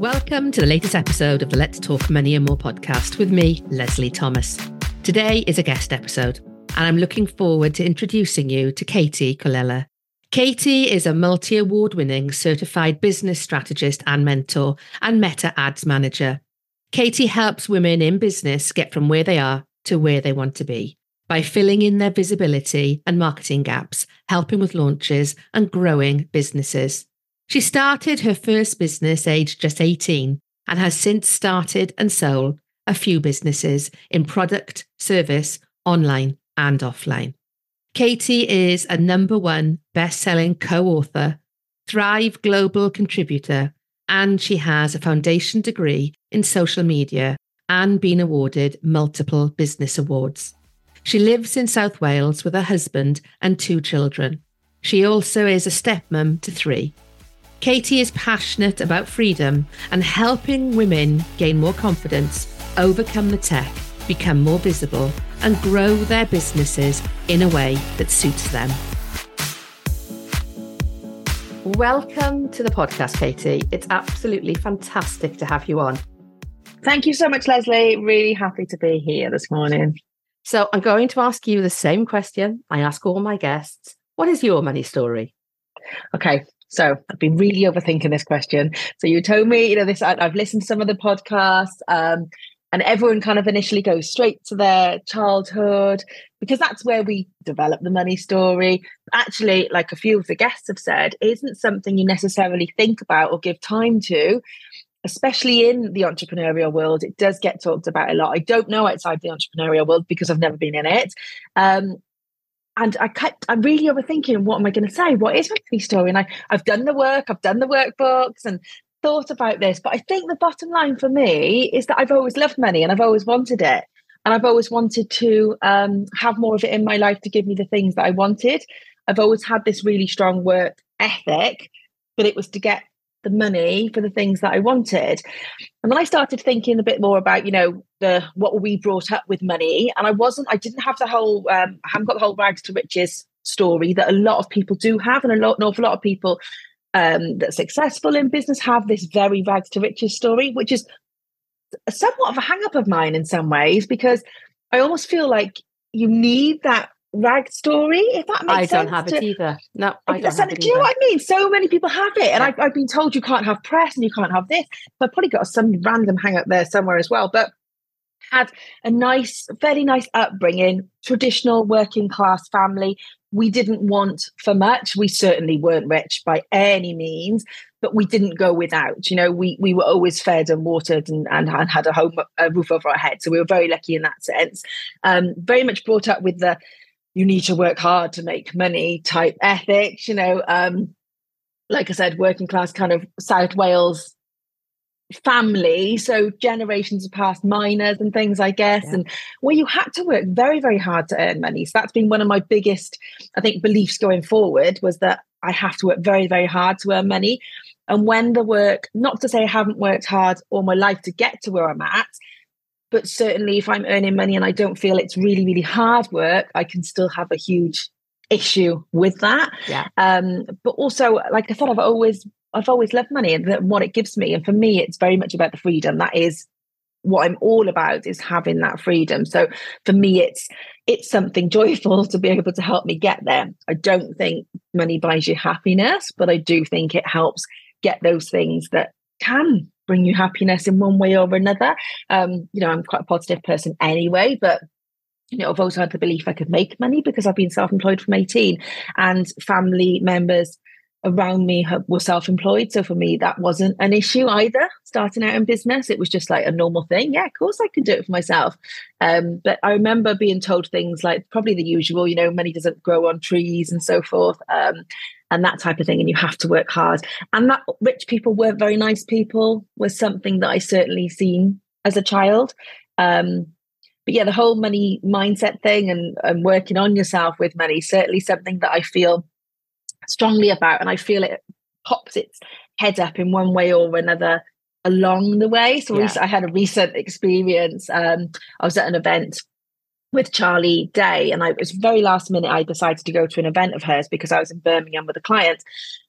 Welcome to the latest episode of the Let's Talk Money and More podcast with me, Lesley Thomas. Today is a guest episode, and I'm looking forward to introducing you to Katie Colella. Katie is a multi award winning certified business strategist and mentor and meta ads manager. Katie helps women in business get from where they are to where they want to be by filling in their visibility and marketing gaps, helping with launches and growing businesses. She started her first business aged just 18 and has since started and sold a few businesses in product, service, online, and offline. Katie is a number one best selling co author, Thrive Global contributor, and she has a foundation degree in social media and been awarded multiple business awards. She lives in South Wales with her husband and two children. She also is a stepmom to three. Katie is passionate about freedom and helping women gain more confidence, overcome the tech, become more visible, and grow their businesses in a way that suits them. Welcome to the podcast, Katie. It's absolutely fantastic to have you on. Thank you so much, Lesley. Really happy to be here this morning. So I'm going to ask you the same question I ask all my guests. What is your money story? Okay. So I've been really overthinking this question. So you told me, you know, this, I, have listened to some of the podcasts, um, and everyone kind of initially goes straight to their childhood because that's where we develop the money story. Actually, like a few of the guests have said, isn't something you necessarily think about or give time to especially in the entrepreneurial world, it does get talked about a lot. I don't know outside the entrepreneurial world because I've never been in it. Um, and I kept, I'm really overthinking what am I going to say? What is my money story? And I, I've done the work, I've done the workbooks and thought about this. But I think the bottom line for me is that I've always loved money and I've always wanted it. And I've always wanted to um, have more of it in my life to give me the things that I wanted. I've always had this really strong work ethic, but it was to get the money for the things that I wanted. And then I started thinking a bit more about, you know, the what were we brought up with money? And I wasn't, I didn't have the whole, um, I haven't got the whole rags to riches story that a lot of people do have, and a lot, an awful lot of people um, that successful in business have this very rags to riches story, which is somewhat of a hang up of mine in some ways because I almost feel like you need that rag story, if that makes I sense. I don't have it either. No, I don't have it Do you know what I mean? So many people have it. And yeah. I've, I've, been told you can't have press and you can't have this. I've probably got some random hang up there somewhere as well. But had a nice, very nice upbringing, traditional working class family. We didn't want for much. We certainly weren't rich by any means, but we didn't go without. You know, we we were always fed and watered and, and, and had a home, a roof over our head. So we were very lucky in that sense. Um, very much brought up with the you need to work hard to make money type ethics, you know. Um, like I said, working class kind of South Wales family. So generations of past miners and things, I guess, yeah. and where you had to work very, very hard to earn money. So that's been one of my biggest, I think, beliefs going forward was that I have to work very, very hard to earn money. And when the work, not to say I haven't worked hard all my life to get to where I'm at, but certainly, if I'm earning money and I don't feel it's really, really hard work, I can still have a huge issue with that. Yeah. Um, but also, like I said, I've always I've always loved money and what it gives me. And for me, it's very much about the freedom. That is what I'm all about is having that freedom. So for me, it's it's something joyful to be able to help me get there. I don't think money buys you happiness, but I do think it helps get those things that can bring you happiness in one way or another. Um, you know, I'm quite a positive person anyway, but you know, I've also had the belief I could make money because I've been self-employed from 18 and family members around me were self-employed. So for me that wasn't an issue either starting out in business. It was just like a normal thing. Yeah of course i can do it for myself. Um, but i remember being told things like probably the usual you know money doesn't grow on trees and so forth. Um, and that type of thing and you have to work hard and that rich people weren't very nice people was something that i certainly seen as a child um, but yeah the whole money mindset thing and, and working on yourself with money certainly something that i feel strongly about, and I feel it pops its head up in one way or another along the way. So yeah. I had a recent experience. Um, I was at an event with Charlie Day, and I it was very last minute. I decided to go to an event of hers because I was in Birmingham with a client,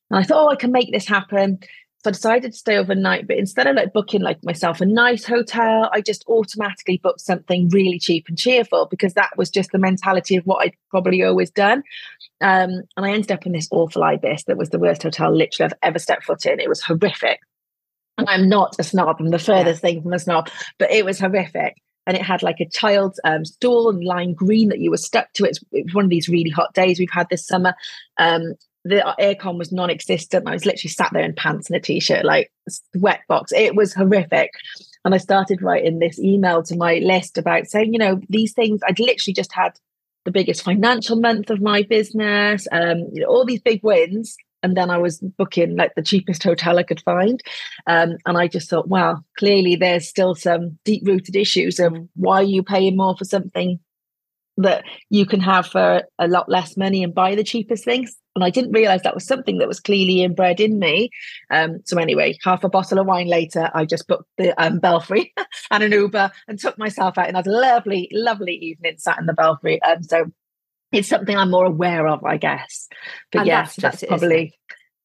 and I thought, oh, I can make this happen. So I decided to stay overnight, but instead of like booking like myself a nice hotel, I just automatically booked something really cheap and cheerful because that was just the mentality of what I'd probably always done. Um, and I ended up in this awful ibis that was the worst hotel literally I've ever stepped foot in. It was horrific. And I'm not a snob, I'm the furthest yeah. thing from a snob, but it was horrific. And it had like a child's um, stool and lime green that you were stuck to. It was one of these really hot days we've had this summer. Um, the aircon was non-existent. I was literally sat there in pants and a t-shirt, like sweat box. It was horrific. And I started writing this email to my list about saying, you know, these things. I'd literally just had the biggest financial month of my business, um, you know, all these big wins. And then I was booking like the cheapest hotel I could find. Um, and I just thought, wow, clearly there's still some deep rooted issues of why are you paying more for something that you can have for a lot less money and buy the cheapest things. And I didn't realize that was something that was clearly inbred in me. Um, so anyway, half a bottle of wine later, I just booked the um, Belfry and an Uber and took myself out and had a lovely, lovely evening sat in the Belfry. Um, so it's something I'm more aware of, I guess. But and yes, that's, that's probably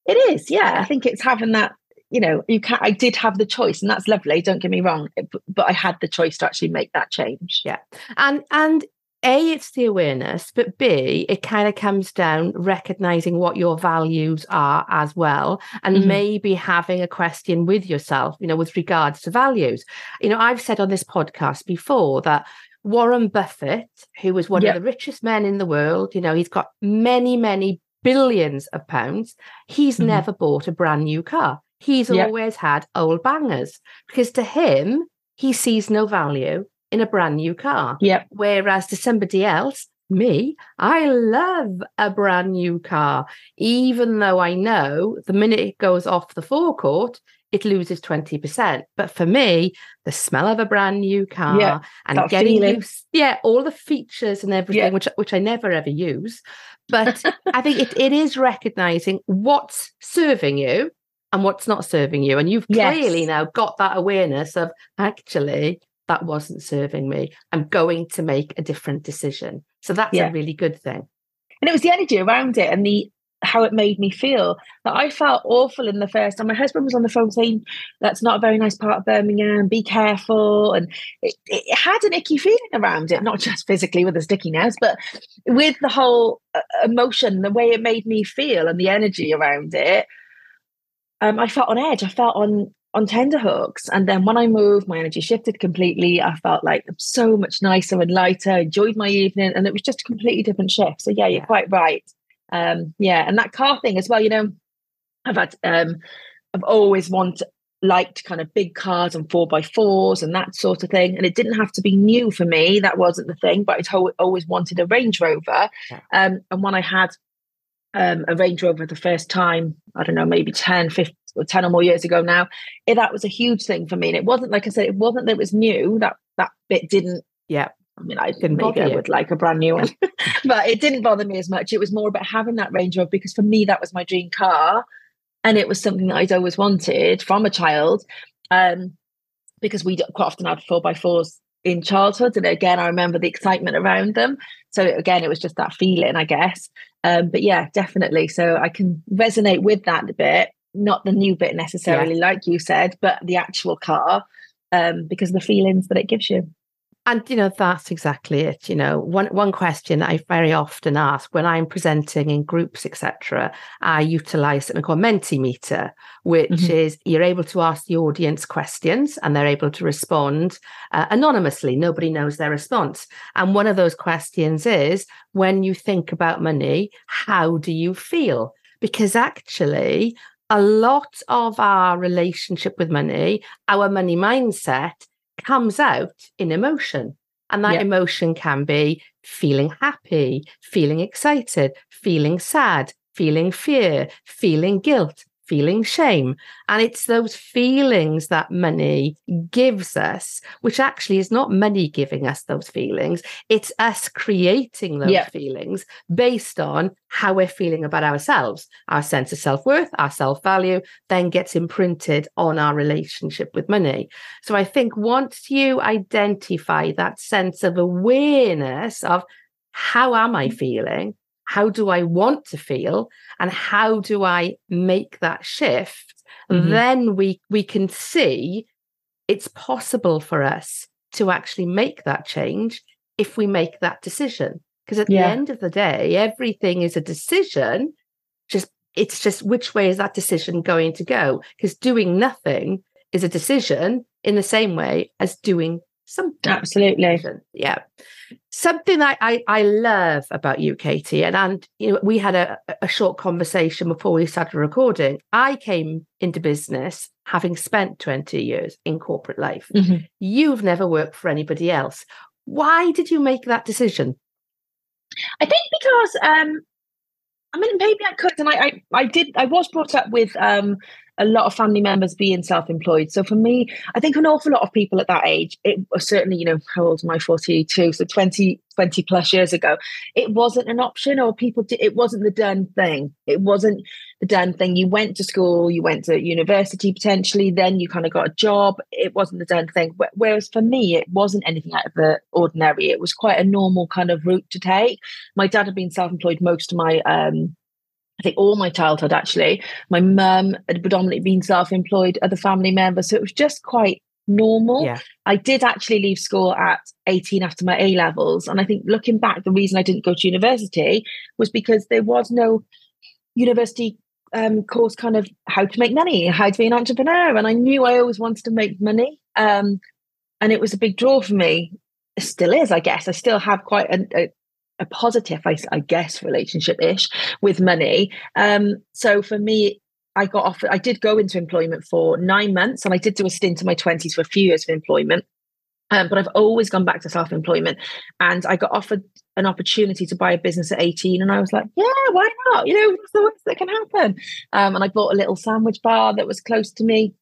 it is. Yeah, I think it's having that you know you can i did have the choice and that's lovely don't get me wrong but i had the choice to actually make that change yeah and and a, it's the awareness, but B, it kind of comes down recognizing what your values are as well, and mm-hmm. maybe having a question with yourself, you know, with regards to values. You know, I've said on this podcast before that Warren Buffett, who was one of the richest men in the world, you know, he's got many, many billions of pounds. He's mm-hmm. never bought a brand new car. He's always had old bangers because to him, he sees no value in a brand new car. Yep. Whereas to somebody else, me, I love a brand new car, even though I know the minute it goes off the forecourt, it loses 20%. But for me, the smell of a brand new car yeah, and getting feeling. used, yeah, all the features and everything, yeah. which which I never ever use. But I think it, it is recognizing what's serving you and what's not serving you. And you've yes. clearly now got that awareness of actually that wasn't serving me. I'm going to make a different decision. So that's yeah. a really good thing. And it was the energy around it and the how it made me feel that I felt awful in the first. And my husband was on the phone saying, That's not a very nice part of Birmingham, be careful. And it, it had an icky feeling around it, not just physically with the stickiness, but with the whole uh, emotion, the way it made me feel and the energy around it. Um, I felt on edge. I felt on on tenterhooks. And then when I moved, my energy shifted completely. I felt like so much nicer and lighter, enjoyed my evening, and it was just a completely different shift. So yeah, you're quite right. Um, yeah, and that car thing as well, you know, I've had um I've always wanted liked kind of big cars and four by fours and that sort of thing. And it didn't have to be new for me. That wasn't the thing, but I always wanted a Range Rover. Um, and when I had um, a Range Rover the first time, I don't know, maybe 10, 15, or 10 or more years ago now, it, that was a huge thing for me. And it wasn't, like I said, it wasn't that it was new, that that bit didn't. Yeah. I mean, I didn't maybe I would like a brand new one, but it didn't bother me as much. It was more about having that Range Rover because for me, that was my dream car. And it was something that I'd always wanted from a child. Um, because we quite often had four by fours in childhood. And again, I remember the excitement around them. So again, it was just that feeling, I guess. Um, but yeah, definitely. So I can resonate with that a bit not the new bit necessarily, yeah. like you said, but the actual car, um, because of the feelings that it gives you. And you know that's exactly it. You know, one one question I very often ask when I'm presenting in groups, etc. I utilize something called Mentimeter, which mm-hmm. is you're able to ask the audience questions and they're able to respond uh, anonymously. Nobody knows their response. And one of those questions is, when you think about money, how do you feel? Because actually, a lot of our relationship with money, our money mindset comes out in emotion. And that emotion can be feeling happy, feeling excited, feeling sad, feeling fear, feeling guilt, feeling shame. And it's those feelings that money gives us, which actually is not money giving us those feelings. It's us creating those yeah. feelings based on how we're feeling about ourselves. Our sense of self worth, our self value then gets imprinted on our relationship with money. So I think once you identify that sense of awareness of how am I mm. feeling? How do I want to feel and how do I make that shift, mm-hmm. then we we can see it's possible for us to actually make that change if we make that decision. Because at yeah. the end of the day, everything is a decision. Just it's just which way is that decision going to go? Because doing nothing is a decision in the same way as doing something. Absolutely. Yeah. Something that I, I love about you, Katie, and, and you know, we had a, a short conversation before we started recording. I came into business having spent 20 years in corporate life. Mm-hmm. You've never worked for anybody else. Why did you make that decision? I think because um I mean maybe I could and I I, I did I was brought up with um a lot of family members being self-employed. So for me, I think an awful lot of people at that age, it certainly, you know, how old am I? 42. So 20, 20 plus years ago, it wasn't an option or people did, it wasn't the done thing. It wasn't the done thing. You went to school, you went to university potentially, then you kind of got a job. It wasn't the done thing. Whereas for me, it wasn't anything out of the ordinary. It was quite a normal kind of route to take. My dad had been self-employed most of my um, I think all my childhood actually. My mum had predominantly been self-employed, other family members, so it was just quite normal. Yeah. I did actually leave school at 18 after my A levels, and I think looking back, the reason I didn't go to university was because there was no university um, course, kind of how to make money, how to be an entrepreneur, and I knew I always wanted to make money, um, and it was a big draw for me. It still is, I guess. I still have quite a, a a positive, I, I guess, relationship ish with money. Um, so for me, I got offered, I did go into employment for nine months and I did do a stint in my 20s for a few years of employment. Um, but I've always gone back to self employment. And I got offered an opportunity to buy a business at 18. And I was like, yeah, why not? You know, what's the worst that can happen? Um, and I bought a little sandwich bar that was close to me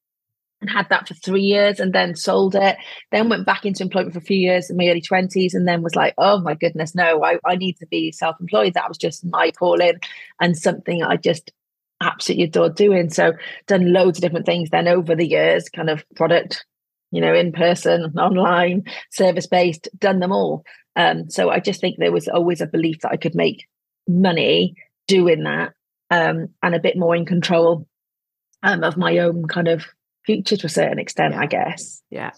and had that for three years and then sold it. Then went back into employment for a few years in my early 20s and then was like, oh my goodness, no, I, I need to be self employed. That was just my calling and something I just absolutely adored doing. So, done loads of different things then over the years, kind of product, you know, in person, online, service based, done them all. Um, so, I just think there was always a belief that I could make money doing that um, and a bit more in control um, of my own kind of future to a certain extent, yeah. I guess. Yeah.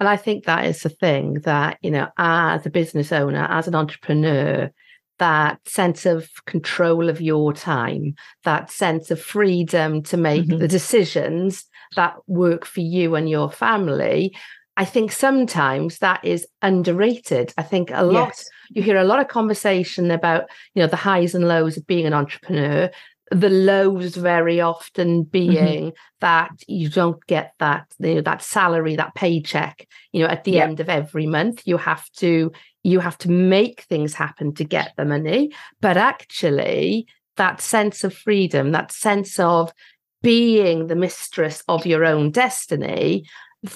And I think that is the thing that, you know, as a business owner, as an entrepreneur, that sense of control of your time, that sense of freedom to make mm-hmm. the decisions that work for you and your family. I think sometimes that is underrated. I think a lot, yes. you hear a lot of conversation about, you know, the highs and lows of being an entrepreneur the lows very often mm-hmm. being mm-hmm. that you don't get that you know, that salary that paycheck you know at the end of every month you have to you have to make things happen to get the money but actually that sense of freedom that sense of being the mistress of your own destiny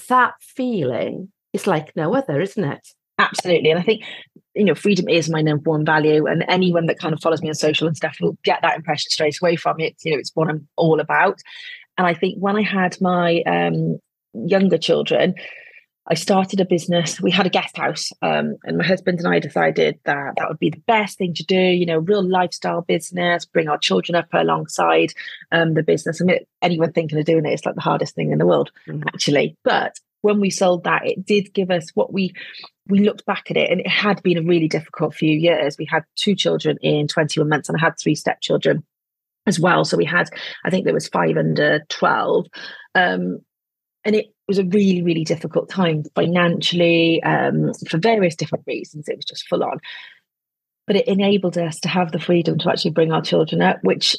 that feeling is like no other isn't it absolutely and i think you know, freedom is my number one value. And anyone that kind of follows me on social and stuff will get that impression straight away from it. You know, it's what I'm all about. And I think when I had my um, younger children, I started a business. We had a guest house, um, and my husband and I decided that that would be the best thing to do. You know, real lifestyle business, bring our children up alongside um, the business. I mean, anyone thinking of doing it, it's like the hardest thing in the world, mm-hmm. actually. But when we sold that, it did give us what we we looked back at it, and it had been a really difficult few years. We had two children in 21 months, and I had three stepchildren as well. So we had, I think there was five under 12. Um, and it was a really really difficult time financially um, for various different reasons it was just full on but it enabled us to have the freedom to actually bring our children up which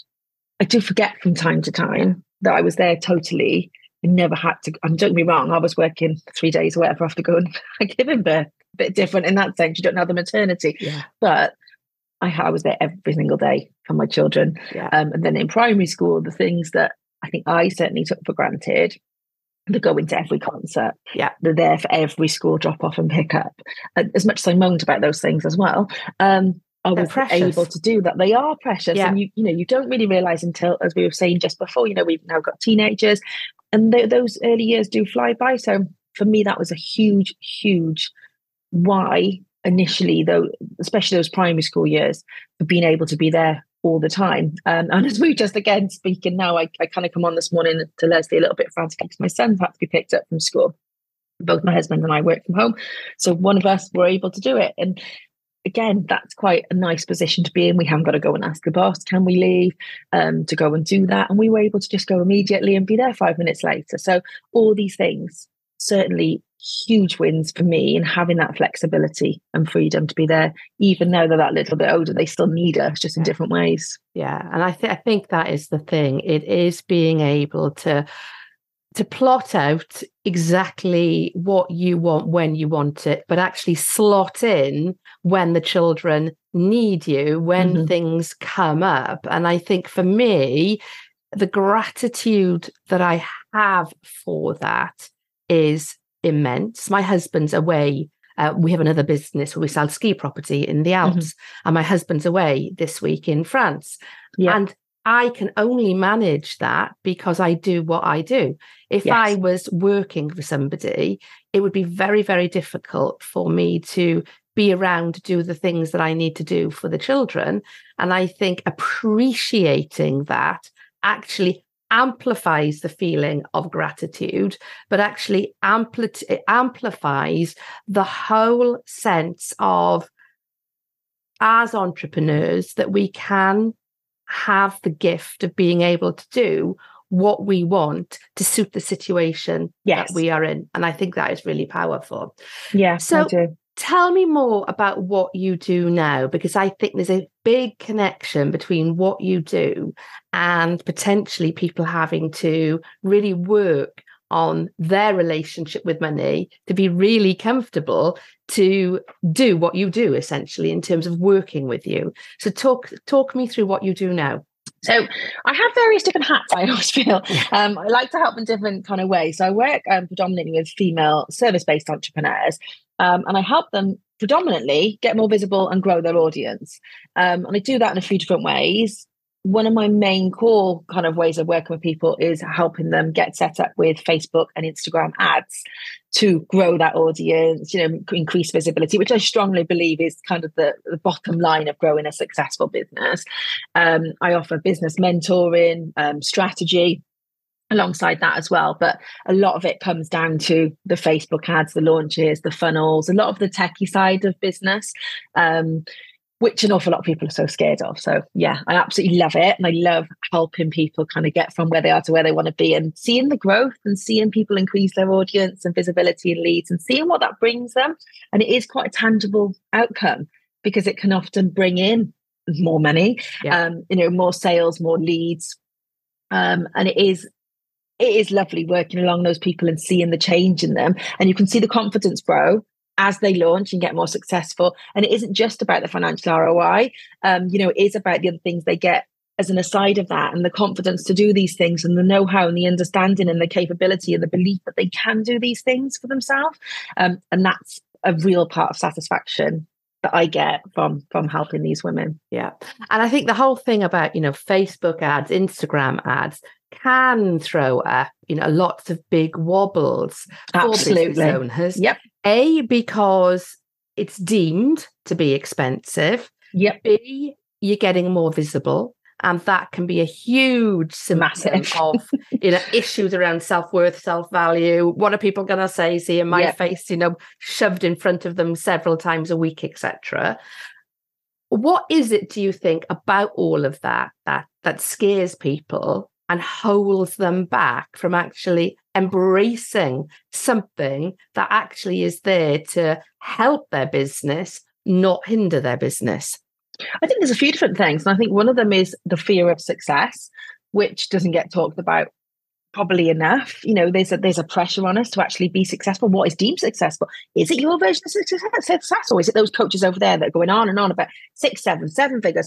i do forget from time to time that i was there totally and never had to i'm don't get me wrong i was working three days or whatever after going giving birth a bit different in that sense you don't have the maternity yeah. but I, I was there every single day for my children yeah. um, and then in primary school the things that I think I certainly took for granted they're going to every concert. Yeah. They're there for every school drop off and pick up. As much as I moaned about those things as well, um, I was able to do that. They are precious. Yeah. And you, you know, you don't really realize until, as we were saying just before, you know, we've now got teenagers and th- those early years do fly by. So for me, that was a huge, huge why initially, though, especially those primary school years, for being able to be there all the time. Um, and as we just again speaking now, I, I kind of come on this morning to Lesley a little bit frantic because my son had to be picked up from school. Both my husband and I work from home. So one of us were able to do it. And again, that's quite a nice position to be in. We haven't got to go and ask the boss, can we leave um, to go and do that? And we were able to just go immediately and be there five minutes later. So all these things certainly huge wins for me in having that flexibility and freedom to be there even though they're that little bit older they still need us just in different ways. Yeah and i, th- I think that is the thing. It is being able to to plot out exactly what you want when you want it but actually slot in when the children need you when mm-hmm. things come up. And i think for me the gratitude that i have for that is immense. My husband's away. Uh, we have another business where we sell ski property in the Alps, mm-hmm. and my husband's away this week in France. Yeah. And I can only manage that because I do what I do. If yes. I was working for somebody, it would be very, very difficult for me to be around to do the things that I need to do for the children. And I think appreciating that actually amplifies the feeling of gratitude, but actually ampli- amplifies the whole sense of, as entrepreneurs, that we can have the gift of being able to do what we want to suit the situation yes. that we are in. And I think that is really powerful. Yeah. So tell me more about what you do now because i think there's a big connection between what you do and potentially people having to really work on their relationship with money to be really comfortable to do what you do essentially in terms of working with you so talk talk me through what you do now so I have various different hats. I always feel um, I like to help in different kind of ways. So I work um, predominantly with female service-based entrepreneurs, um, and I help them predominantly get more visible and grow their audience. Um, and I do that in a few different ways one of my main core kind of ways of working with people is helping them get set up with Facebook and Instagram ads to grow that audience, you know, increase visibility, which I strongly believe is kind of the, the bottom line of growing a successful business. Um, I offer business mentoring, um, strategy alongside that as well. But a lot of it comes down to the Facebook ads, the launches, the funnels, a lot of the techie side of business. Um, which an awful lot of people are so scared of. So yeah, I absolutely love it. And I love helping people kind of get from where they are to where they want to be and seeing the growth and seeing people increase their audience and visibility and leads and seeing what that brings them. And it is quite a tangible outcome because it can often bring in more money, yeah. um, you know, more sales, more leads. Um, and it is it is lovely working along those people and seeing the change in them. And you can see the confidence grow as they launch and get more successful. And it isn't just about the financial ROI. Um, you know, it is about the other things they get as an aside of that and the confidence to do these things and the know-how and the understanding and the capability and the belief that they can do these things for themselves. Um, and that's a real part of satisfaction that I get from from helping these women. Yeah. And I think the whole thing about, you know, Facebook ads, Instagram ads, can throw up, you know, lots of big wobbles Absolutely. for business owners. Yep. A, because it's deemed to be expensive. Yep. B, you're getting more visible. And that can be a huge symptom of you know issues around self-worth, self-value. What are people gonna say? Seeing my Yep. face, you know, shoved in front of them several times a week, etc. What is it, do you think, about all of that that that scares people and holds them back from actually embracing something that actually is there to help their business, not hinder their business? I think there's a few different things. And I think one of them is the fear of success, which doesn't get talked about probably enough. You know, there's a there's a pressure on us to actually be successful. What is deemed successful? Is it your version of success, or is it those coaches over there that are going on and on about six, seven, seven figure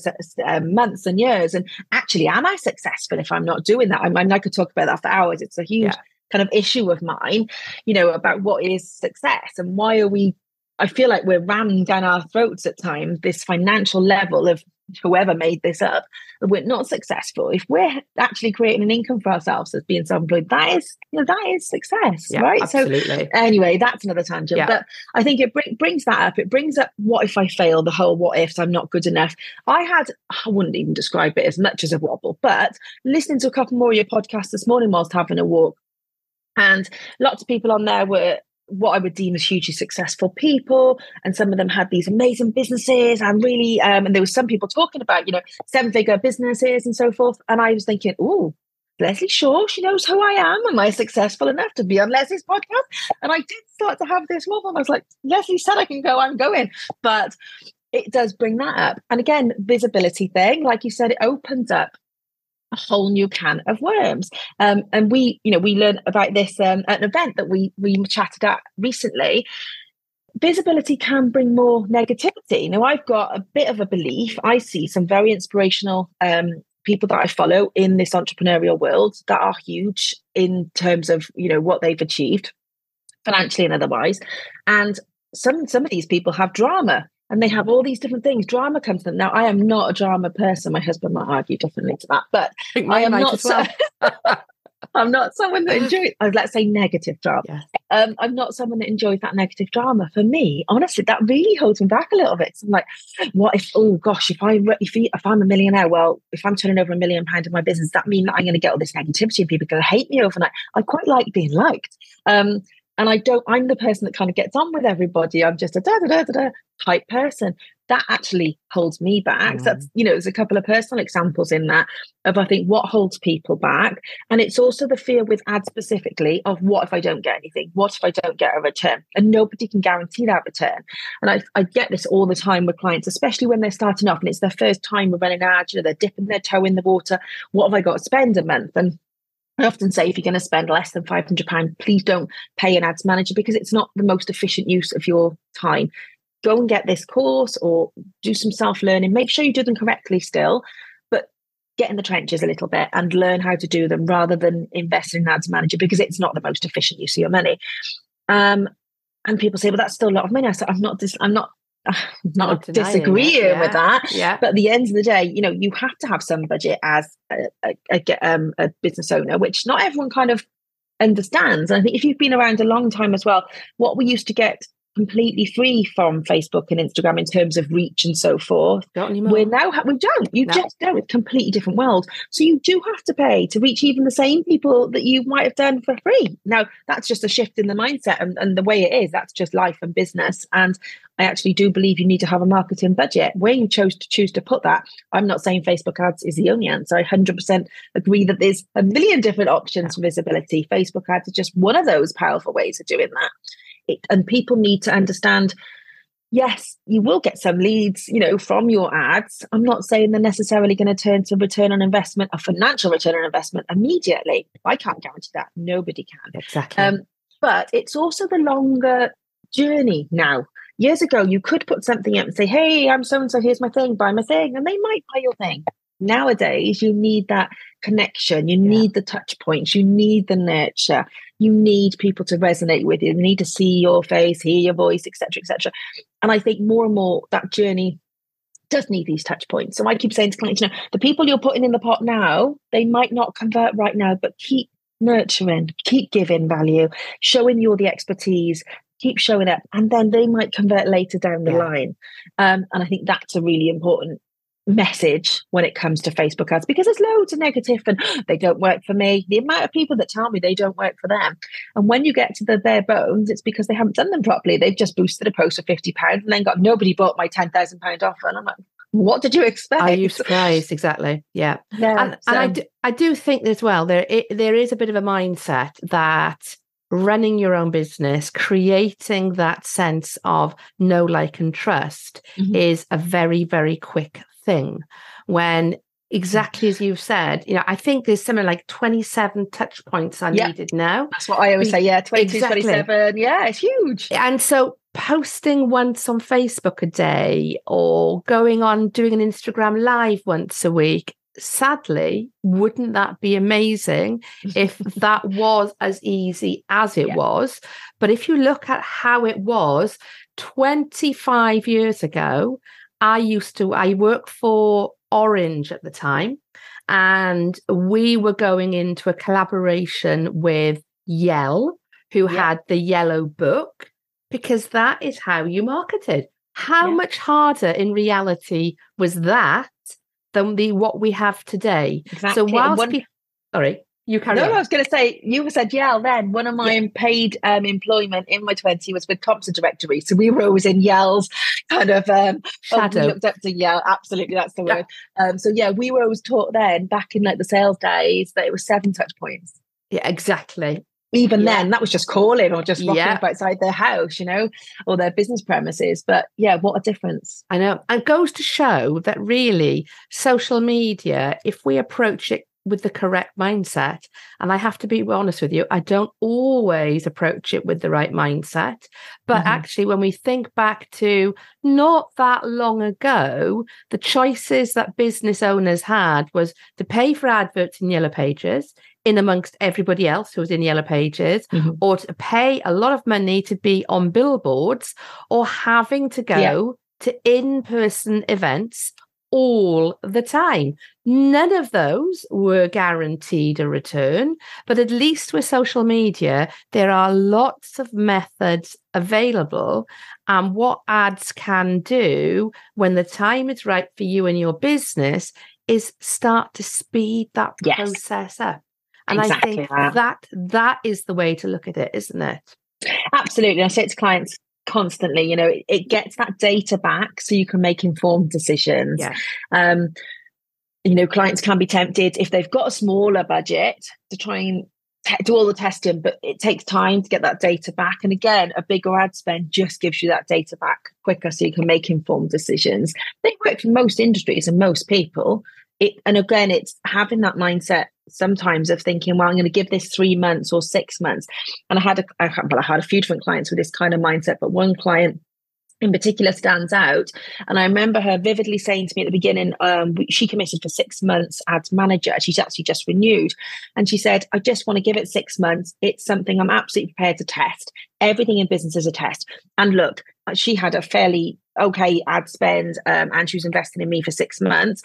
uh, months and years? And actually, am I successful if I'm not doing that? I mean, I could talk about that for hours. It's a huge Yeah. kind of issue of mine, you know, about what is success and why are we I feel like we're ramming down our throats at times this financial level of whoever made this up. that We're not successful. If we're actually creating an income for ourselves as being self-employed, that is, you know, that is success, Yeah, right? absolutely. So anyway, that's another tangent. Yeah. But I think it bring, brings that up. It brings up what if I fail, the whole what ifs, I'm not good enough. I had, I wouldn't even describe it as much as a wobble, but listening to a couple more of your podcasts this morning whilst having a walk, and lots of people on there were what I would deem as hugely successful people, and some of them had these amazing businesses. And really, um, and there was some people talking about, you know, seven-figure businesses and so forth. And I was thinking, oh, Lesley Shaw, she knows who I am. Am I successful enough to be on Lesley's podcast? And I did start to have this wobble. I was like, Lesley said I can go, I'm going. But it does bring that up. And again, visibility thing, like you said, it opens up a whole new can of worms. Um, and we, you know, we learned about this um, at an event that we we chatted at recently. Visibility can bring more negativity. Now, I've got a bit of a belief. I see some very inspirational um, people that I follow in this entrepreneurial world that are huge in terms of you know what they've achieved financially and otherwise. And some some of these people have drama and they have all these different things. Drama comes to them. Now, I am not a drama person. My husband might argue differently to that, but I am not. So, I'm not someone that enjoys. uh, Let's say negative drama. Yes. Um, I'm not someone that enjoys that negative drama. For me, honestly, that really holds me back a little bit. So I'm like, what if? Oh gosh, if I if, if I'm a millionaire, well, if I'm turning over a million pounds in my business, that mean that I'm going to get all this negativity and people are going to hate me overnight. I quite like being liked. Um, and I don't. I'm the person that kind of gets on with everybody. I'm just a da da da da da type person. That actually holds me back. So that's mm. you know, there's a couple of personal examples in that of I think what holds people back, and it's also the fear with ads specifically of what if I don't get anything? What if I don't get a return? And nobody can guarantee that return. And I, I get this all the time with clients, especially when they're starting off and it's their first time running ads. You know, they're dipping their toe in the water. What have I got to spend a month? And I often say if you're going to spend less than £500, please don't pay an ads manager because it's not the most efficient use of your time. Go and get this course or do some self learning. Make sure you do them correctly still, but get in the trenches a little bit and learn how to do them rather than invest in an ads manager because it's not the most efficient use of your money. Um, and people say, well, that's still a lot of money. I said, I'm not, dis- I'm not, not, Not disagreeing with that. Yeah. But at the end of the day, you know, you have to have some budget as a, a, a, um, a business owner, which not everyone kind of understands. And I think if you've been around a long time as well, what we used to get completely free from Facebook and Instagram in terms of reach and so forth, Not anymore. we're now ha- we don't. You No. just don't. It's a completely different world. So you do have to pay to reach even the same people that you might have done for free. Now that's just a shift in the mindset and, and the way it is. That's just life and business. And I actually do believe you need to have a marketing budget. Where you chose to choose to put that, I'm not saying Facebook ads is the only answer. I 100% agree that there's a million different options for visibility. Facebook ads is just one of those powerful ways of doing that. It, and people need to understand yes, you will get some leads, you know, from your ads. I'm not saying they're necessarily going to turn to return on investment, a financial return on investment immediately. I can't guarantee that. Nobody can. exactly. Um, but it's also the longer journey now. Years ago, you could put something up and say, Hey, I'm so and so, here's my thing, buy my thing. And they might buy your thing. Nowadays, you need that connection, you Yeah. need the touch points, you need the nurture, you need people to resonate with you, you need to see your face, hear your voice, etc., etc. And I think more and more that journey does need these touch points. So I keep saying to clients, you know, the people you're putting in the pot now, they might not convert right now, but keep nurturing, keep giving value, showing you're the expertise, keep showing up, and then they might convert later down the yeah. line. Um, and I think that's a really important message when it comes to Facebook ads because there's loads of negative and they don't work for me. The amount of people that tell me they don't work for them. And when you get to the bare bones, it's because they haven't done them properly. They've just boosted a post for £50 and then got nobody bought my £10,000 offer. And I'm like, what did you expect? Are you surprised? Exactly. Yeah. yeah and, so. and I, do, I do think as well, there, it, there is a bit of a mindset that running your own business, creating that sense of know, like, and trust mm-hmm. is a very, very quick thing when mm. exactly as you've said you know i think there's something like 27 touch points are yeah. needed now that's what i always say yeah 22 exactly. 27 yeah it's huge and so posting once on facebook a day or going on doing an instagram live once a week sadly wouldn't that be amazing if that was as easy as it yeah. was but if you look at how it was 25 years ago I used to, I worked for Orange at the time, and we were going into a collaboration with Yell, who yeah. had the yellow book, because that is how you marketed. How yeah. much harder in reality was that than the what we have today? Exactly. So whilst one, people, sorry, you carry no, on. I was going to say you said Yell. Then one of my yeah. paid um, employment in my twenty was with Thomson Directory, so we were always in Yell's kind of um, shadow. Oh, looked up to Yell. Absolutely, that's the yeah. word. Um, so yeah, we were always taught then back in like the sales days that it was seven touch points. Yeah, exactly. Even yeah. then, that was just calling or just rocking yeah. up outside their house, you know, or their business premises. But yeah, what a difference. I know. And goes to show that really social media, if we approach it with the correct mindset. And I have to be honest with you, I don't always approach it with the right mindset. But mm-hmm. actually, when we think back to not that long ago, the choices that business owners had was to pay for adverts in Yellow Pages in amongst everybody else who was in Yellow Pages, mm-hmm. or to pay a lot of money to be on billboards, or having to go. Yeah. To in person events all the time. None of those were guaranteed a return, but at least with social media, there are lots of methods available. And what ads can do when the time is right for you and your business is start to speed that yes. process up. And exactly I think that. that that is the way to look at it, isn't it? Absolutely. I say to clients, constantly you know it, it, gets that data back so you can make informed decisions. Yeah. um you know clients can be tempted if they've got a smaller budget to try and te- do all the testing but it takes time to get that data back. And again a bigger ad spend just gives you that data back quicker so you can make informed decisions. They work for most industries and most people it and again it's having that mindset sometimes of thinking well i'm going to give this three months or six months and i had a I, well i had a few different clients with this kind of mindset but one client in particular stands out. And I remember her vividly saying to me at the beginning, um, she committed for six months as manager. She's actually just renewed. And she said, I just want to give it six months. It's something I'm absolutely prepared to test. Everything in business is a test. And look, she had a fairly okay ad spend um, and she was investing in me for six months.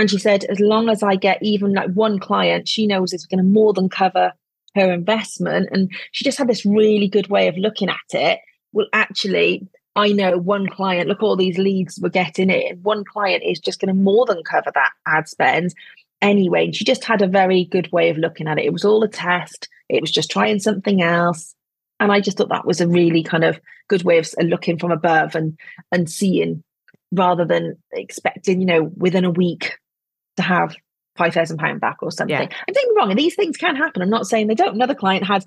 And she said, as long as I get even like one client, she knows it's going to more than cover her investment. And she just had this really good way of looking at it. Well, actually, I know one client, look, all these leads we're getting in. One client is just going to more than cover that ad spend anyway. And she just had a very good way of looking at it. It was all a test, it was just trying something else. And I just thought that was a really kind of good way of looking from above and and seeing rather than expecting, you know, within a week to have five thousand pound back or something. Yeah. I'm saying wrong, and these things can happen. I'm not saying they don't. Another client had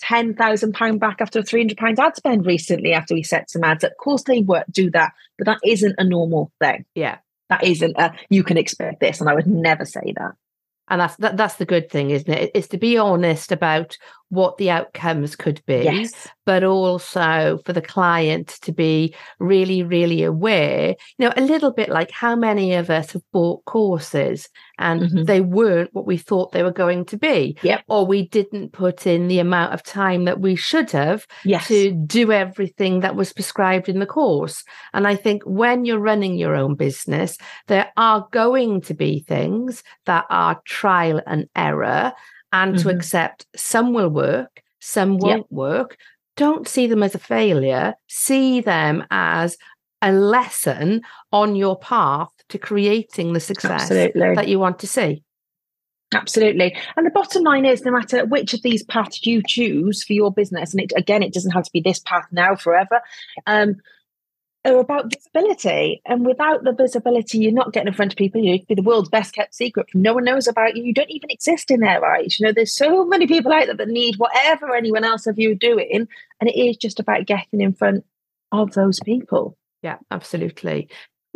ten thousand pound back after a three hundred pound ad spend recently after we set some ads. Of course, they work do that, but that isn't a normal thing. Yeah, that isn't. A, you can expect this, and I would never say that. And that's that, that's the good thing, isn't it? It's to be honest about what the outcomes could be, yes. but also for the client to be really, really aware. You know, a little bit like how many of us have bought courses and mm-hmm. they weren't what we thought they were going to be. Yep. Or we didn't put in the amount of time that we should have yes. to do everything that was prescribed in the course. And I think when you're running your own business, there are going to be things that are trial and error and mm-hmm. to accept some will work, some won't work. Don't see them as a failure, see them as a lesson on your path to creating the success Absolutely. that you want to see. Absolutely. And the bottom line is no matter which of these paths you choose for your business, and it, again, it doesn't have to be this path now forever, um, are about visibility. And without the visibility, you're not getting in front of people. You could be the world's best kept secret. No one knows about you. You don't even exist in their eyes. You know, there's so many people out there that need whatever anyone else of you are doing. And it is just about getting in front of those people. Yeah, absolutely.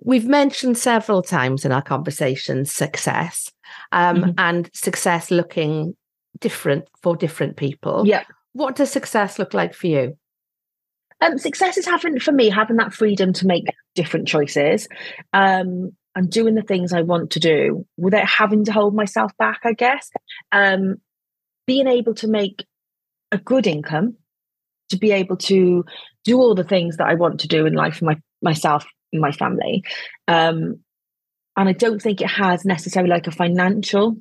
We've mentioned several times in our conversations success um, mm-hmm. and success looking different for different people. Yeah. What does success look like for you? Um, success is having for me having that freedom to make different choices um, and doing the things I want to do without having to hold myself back. I guess um, being able to make a good income, to be able to do all the things that I want to do in life for my myself and my family. Um, and I don't think it has necessarily like a financial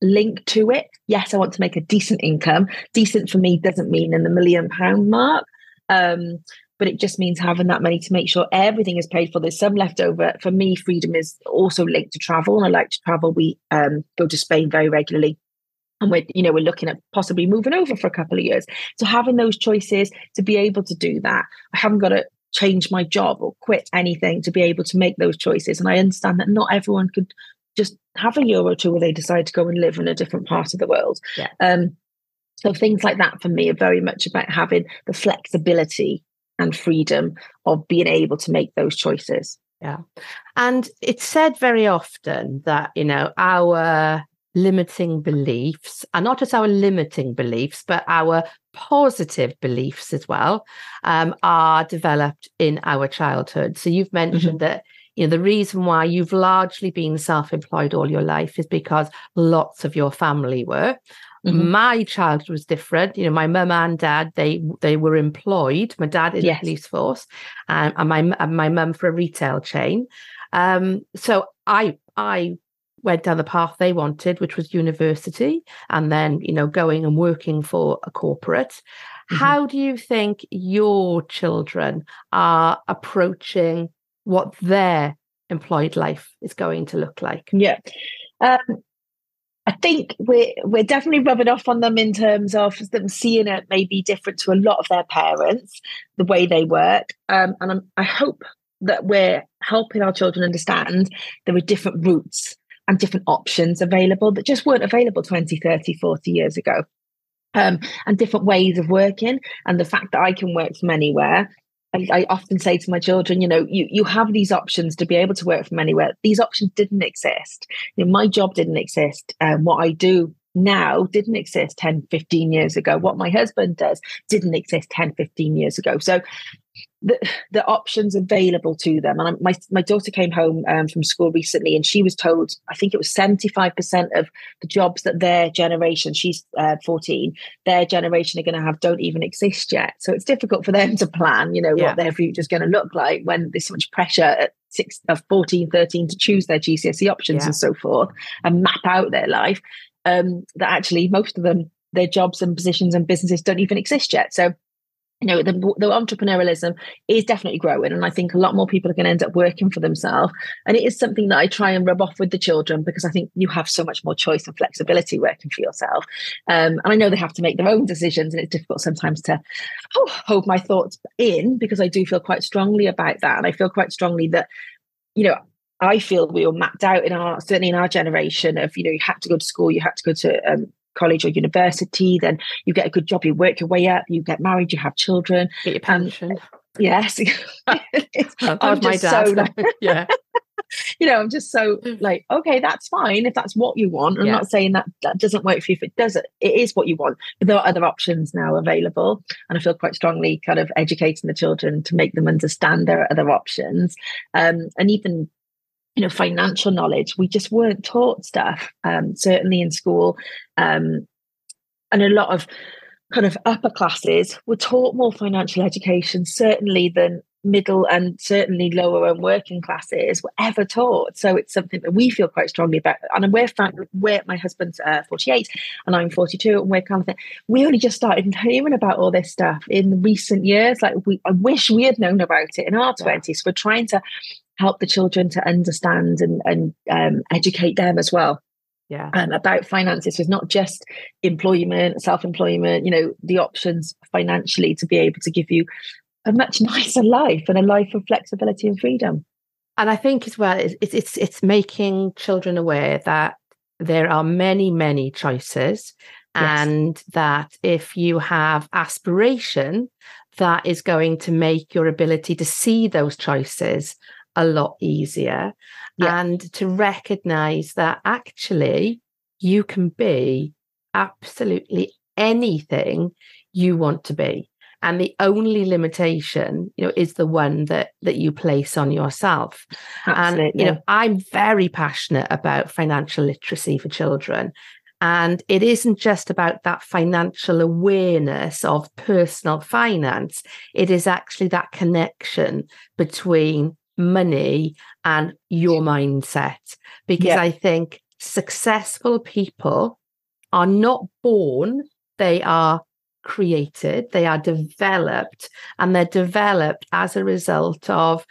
link to it. Yes, I want to make a decent income. Decent for me doesn't mean in the million pound mark. Um, but it just means having that money to make sure everything is paid for. There's some left over. For me, freedom is also linked to travel, and I like to travel. We um, go to Spain very regularly, and we're you know we're looking at possibly moving over for a couple of years. So having those choices to be able to do that, I haven't got to change my job or quit anything to be able to make those choices. And I understand that not everyone could just have a year or two where they decide to go and live in a different part of the world. Yeah. Um, so things like that for me are very much about having the flexibility and freedom of being able to make those choices. Yeah. And it's said very often that, you know, our limiting beliefs are not just our limiting beliefs, but our positive beliefs as well um, are developed in our childhood. So you've mentioned mm-hmm. that you know the reason why you've largely been self-employed all your life is because lots of your family were Mm-hmm. My childhood was different. You know, my mum and dad they they were employed. My dad in yes. the police force, um, and my and my mum for a retail chain. Um, so I I went down the path they wanted, which was university, and then you know going and working for a corporate. Mm-hmm. How do you think your children are approaching what their employed life is going to look like? Yeah. Um, I think we're we're definitely rubbing off on them in terms of them seeing it maybe different to a lot of their parents, the way they work. Um, and I'm, I hope that we're helping our children understand there are different routes and different options available that just weren't available 20, 30, 40 years ago. Um, and different ways of working. And the fact that I can work from anywhere I, I, often say to my children, you know, you, you have these options to be able to work from anywhere. These options didn't exist. You know, my job didn't exist. Um, what I do now didn't exist 10, 15 years ago. What my husband does didn't exist 10, 15 years ago. So the, the options available to them. And my, my daughter came home um, from school recently and she was told, I think it was 75% of the jobs that their generation, she's uh, 14, their generation are going to have don't even exist yet. So it's difficult for them to plan, you know, yeah. what their future is going to look like when there's so much pressure at six, of 14, 13 to choose their GCSE options yeah. and so forth and map out their life. Um, that actually most of them, their jobs and positions and businesses don't even exist yet. So you know the, the entrepreneurialism is definitely growing and i think a lot more people are going to end up working for themselves. And it is something that i try and rub off with the children because i think you have so much more choice and flexibility working for yourself. Um, and i know they have to make their own decisions and it's difficult sometimes to oh, hold my thoughts in because i do feel quite strongly about that. And i feel quite strongly that you know I feel we were mapped out in our certainly in our generation of you know you had to go to school, you had to go to um, college or university, then you get a good job, you work your way up, you get married, you have children. Get your pension. yes. that was my dad. So, yeah. you know, I'm just so Mm. like, okay, that's fine if that's what you want. I'm Yeah. not saying that that doesn't work for you. If it doesn't, it is what you want. But there are other options now available. And I feel quite strongly kind of educating the children to make them understand there are other options. Um, and even you know, financial knowledge. We just weren't taught stuff, um, certainly in school. Um, and a lot of kind of upper classes were taught more financial education, certainly than middle and certainly lower and working classes were ever taught. So it's something that we feel quite strongly about. And we're fact we're my husband's uh, 48 and I'm 42 and we're kind of thing. We only just started hearing about all this stuff in recent years. Like we I wish we had known about it in our Yeah. 20s. We're trying to help the children to understand and, and um, educate them as well Yeah. um, about finances. So it's not just employment, self employment, you know, the options financially to be able to give you a much nicer life and a life of flexibility and freedom. And I think as well, it's it's it's, it's making children aware that there are many, many choices, Yes. and that if you have aspiration, that is going to make your ability to see those choices a lot easier, Yeah. and to recognize that actually you can be absolutely anything you want to be. And the only limitation you know is the one that that you place on yourself. Absolutely. and you know i'm very passionate about financial literacy for children. And it isn't just about that financial awareness of personal finance. It is actually that connection between money and your mindset because Yeah. i think successful people are not born they are created, they are developed, and they're developed as a result of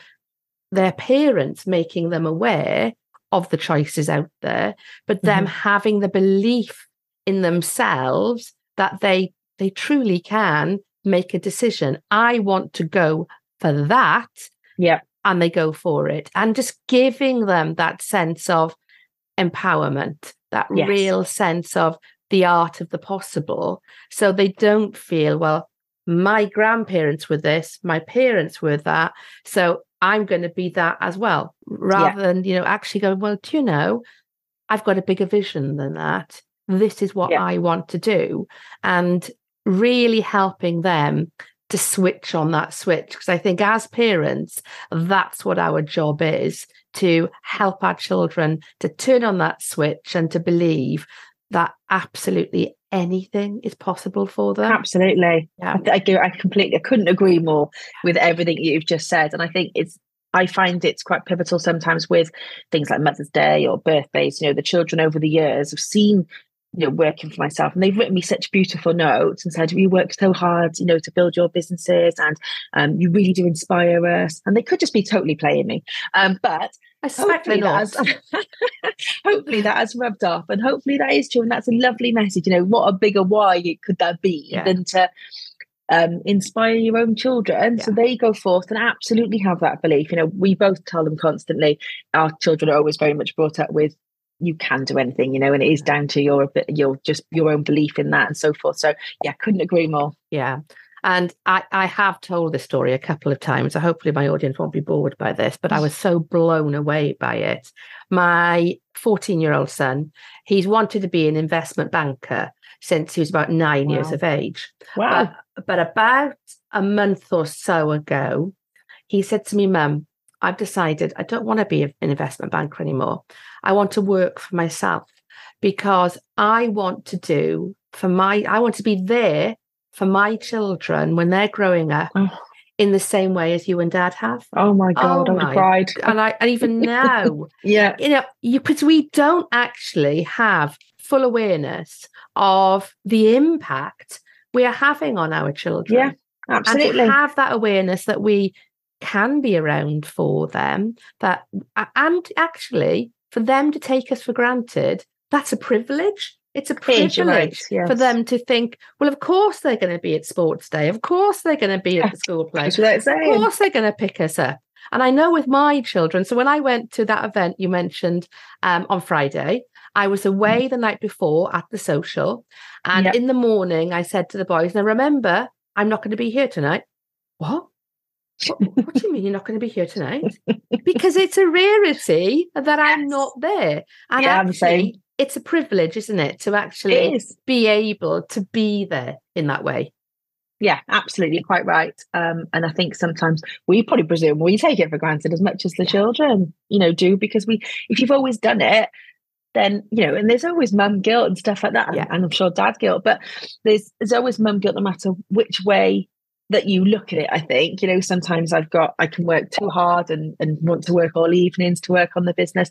their parents making them aware of the choices out there, but them Mhm. having the belief in themselves that they they truly can make a decision. I want to go for that, yeah, and they go for it, and just giving them that sense of empowerment, that Yes. real sense of the art of the possible. So they don't feel, well, my grandparents were this, my parents were that. So I'm going to be that as well. Rather than, you know, actually going well, do you know, I've got a bigger vision than that. This is what Yeah. I want to do. And really helping them to switch on that switch. Because I think as parents, that's what our job is to help our children to turn on that switch and to believe that absolutely anything is possible for them. absolutely. Yeah. I, th- I, go- I completely I couldn't agree more with everything you've just said. And I think it's I find it's quite pivotal sometimes with things like Mother's Day or birthdays. You know, the children over the years have seen, you know, working for myself and they've written me such beautiful notes and said, You worked so hard, you know, to build your businesses and um, you really do inspire us. And they could just be totally playing me. Um, but hopefully not. that, has, hopefully that has rubbed off and hopefully that is true and that's a lovely message you know what a bigger why could that be Yeah. than to um, inspire your own children so they go forth and absolutely have that belief you know we both tell them constantly our children are always very much brought up with you can do anything you know and it is down to your your just your own belief in that and so forth so yeah couldn't agree more Yeah. And I, I have told this story a couple of times. So hopefully my audience won't be bored by this, but I was so blown away by it. My 14 year old son, he's wanted to be an investment banker since he was about nine years of age. wow But, but about a month or so ago, he said to me, Mum, I've decided I don't want to be an investment banker anymore. I want to work for myself because I want to do for my, I want to be there for my children when they're growing up Oh. in the same way as you and dad have. oh my god Oh i my have cried And I, and even now, yeah you know, you because we don't actually have full awareness of the impact we are having on our children. Yeah, absolutely And to have that awareness that we can be around for them, that and actually for them to take us for granted, that's a privilege. It's a you're right, privilege for them to think, well, of course they're going to be at sports day. Of course they're going to be at the school play. Of course they're going to pick us up. And I know with my children, so when I went to that event you mentioned um, on Friday, I was away the night before at the social. And Yep. in the morning, I said to the boys, now remember, I'm not going to be here tonight. What? What, what, do you mean you're not going to be here tonight? because it's a rarity that I'm not there. And yeah, actually, it's a privilege, isn't it, to actually be able to be there in that way. Yeah, absolutely, quite right. Um, and I think sometimes we probably presume we take it for granted as much as the children, you know, do because we, if you've always done it, then you know, and there's always mum guilt and stuff like that, yeah. and I'm sure dad guilt, but there's there's always mum guilt no matter which way that you look at it i think. You know sometimes i've got i can work too hard and and want to work all evenings to work on the business.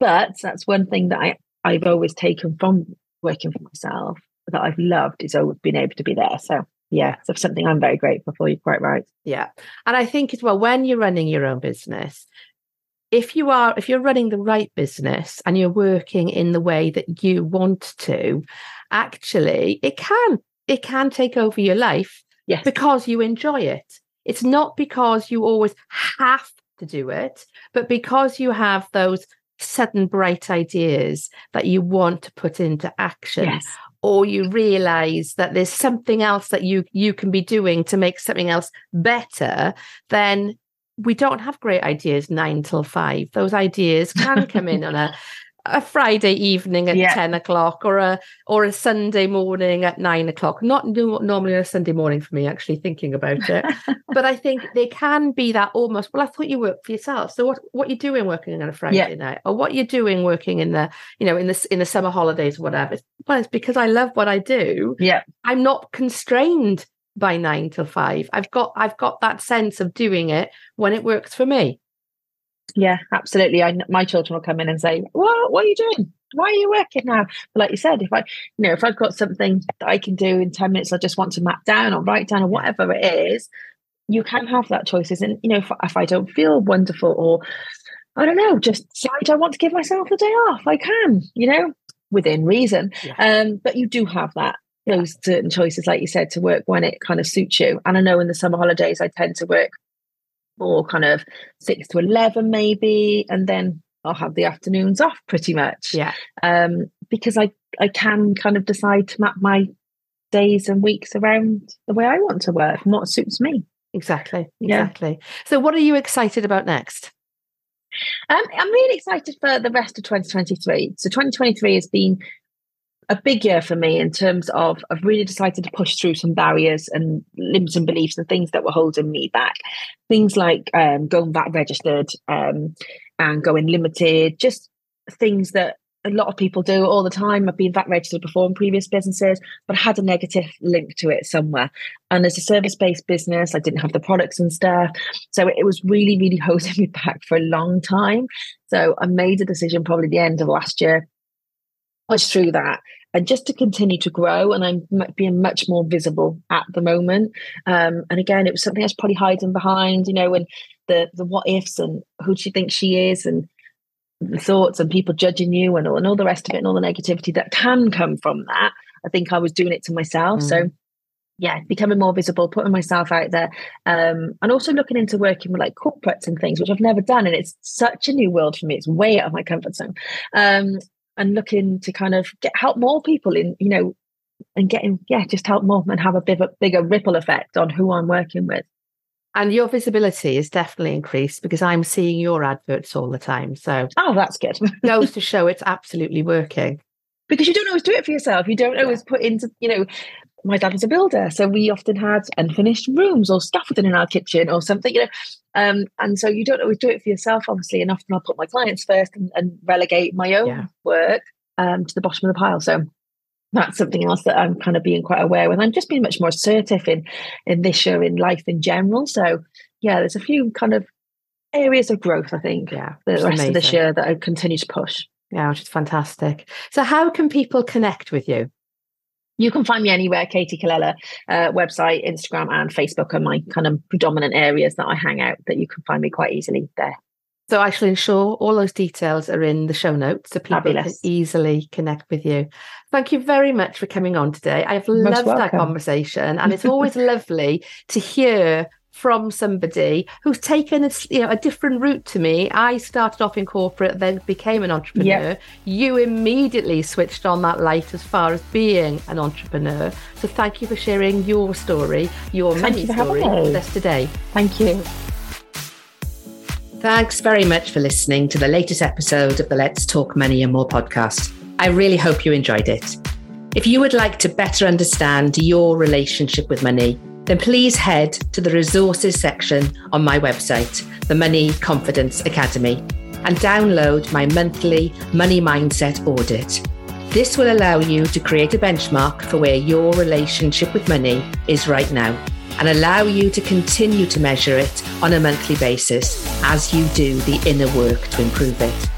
But that's one thing that i i've always taken from working for myself that i've loved is always being able to be there. So yeah so something i'm very grateful for. You're quite right. Yeah. And i think as well when you're running your own business if you are if you're running the right business and you're working in the way that you want to actually it can it can take over your life Yes. Because you enjoy it. It's not because you always have to do it, but because you have those sudden bright ideas that you want to put into action. Yes. Or you realize that there's something else that you you can be doing to make something else better, then we don't have great ideas nine till five. Those ideas can come in on a a Friday evening at yeah. 10 o'clock or a or a Sunday morning at nine o'clock. Not normally a Sunday morning for me, actually thinking about it. but I think they can be that almost, well, I thought you worked for yourself. So what what you're doing working on a Friday yeah. night or what you're doing working in the, you know, in the in the summer holidays or whatever. Well, it's because I love what I do. Yeah. I'm not constrained by nine till five. I've got I've got that sense of doing it when it works for me. Yeah, absolutely. I, my children will come in and say, "What? What are you doing? Why are you working now?" But like you said, if I, you know, if I've got something that I can do in ten minutes, I just want to map down or write down or whatever it is, you can have that choices. And you know, if, if I don't feel wonderful or I don't know, just decide I want to give myself a day off, I can. You know, within reason. Yeah. Um, but you do have that those certain choices, like you said, to work when it kind of suits you. And I know in the summer holidays, I tend to work or kind of six to 11 maybe and then i'll have the afternoons off pretty much. Yeah. Um because i i can kind of decide to map my days and weeks around the way i want to work and what suits me. Exactly exactly. Yeah. so what are you excited about next? Um, I'm really excited for the rest of 2023. So 2023 has been a big year for me in terms of I've really decided to push through some barriers and limits and beliefs and things that were holding me back. Things like um, going VAT registered um, and going limited, just things that a lot of people do all the time. I've been VAT registered before in previous businesses, but I had a negative link to it somewhere. And as a service based business, I didn't have the products and stuff. So it was really, really holding me back for a long time. So I made a decision probably the end of last year push through that and just to continue to grow. And I'm being much more visible at the moment. Um, and again, it was something I was probably hiding behind, you know, and the the what ifs and who she thinks she is and the thoughts and people judging you and all, and all the rest of it and all the negativity that can come from that. I think I was doing it to myself. Mm. So yeah, becoming more visible, putting myself out there, um, and also looking into working with like corporates and things, which I've never done, and it's such a new world for me. It's way out of my comfort zone. Um, and looking to kind of get help more people in, you know, and getting yeah, just help more and have a bit of a bigger ripple effect on who I'm working with. And your visibility is definitely increased because I'm seeing your adverts all the time. So oh, that's good. goes to show it's absolutely working. Because you don't always do it for yourself. You don't always put into, you know, my dad was a builder, so we often had unfinished rooms or scaffolding in our kitchen or something, you know. Um, and so you don't always do it for yourself, obviously. And often I'll put my clients first and, and relegate my own yeah. work um, to the bottom of the pile. So that's something else that I'm kind of being quite aware with. I'm just being much more assertive in in this year in life in general. So yeah, there's a few kind of areas of growth, I think, yeah, the rest amazing. of this year that I continue to push. Yeah, which is fantastic. So how can people connect with you? You can find me anywhere katie colella uh, website instagram and facebook are my kind of predominant areas that i hang out that you can find me quite easily there so I shall ensure all those details are in the show notes so people Fabulous. can easily connect with you. Thank you very much for coming on today. I've Most loved welcome. that conversation and it's always lovely to hear from somebody who's taken a, you know, a different route to me. I started off in corporate, then became an entrepreneur. Yep. You immediately switched on that light as far as being an entrepreneur. So thank you for sharing your story, your thank money you story with us today. Thank you. Thanks very much for listening to the latest episode of the Let's Talk Money and More podcast. I really hope you enjoyed it. If you would like to better understand your relationship with money, then please head to the resources section on my website, the Money Confidence Academy, and download my monthly money mindset audit. This will allow you to create a benchmark for where your relationship with money is right now and allow you to continue to measure it on a monthly basis as you do the inner work to improve it.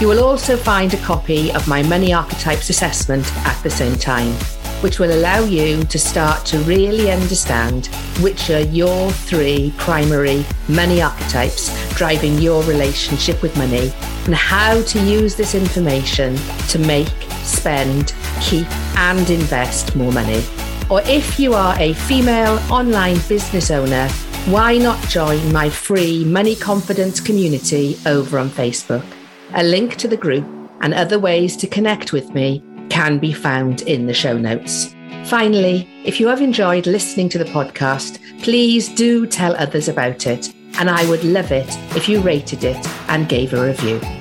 You will also find a copy of my Money Archetypes assessment at the same time which will allow you to start to really understand which are your three primary money archetypes driving your relationship with money and how to use this information to make, spend, keep, and invest more money. Or if you are a female online business owner, why not join my free money confidence community over on Facebook? A link to the group and other ways to connect with me can be found in the show notes. Finally, if you have enjoyed listening to the podcast, please do tell others about it. And I would love it if you rated it and gave a review.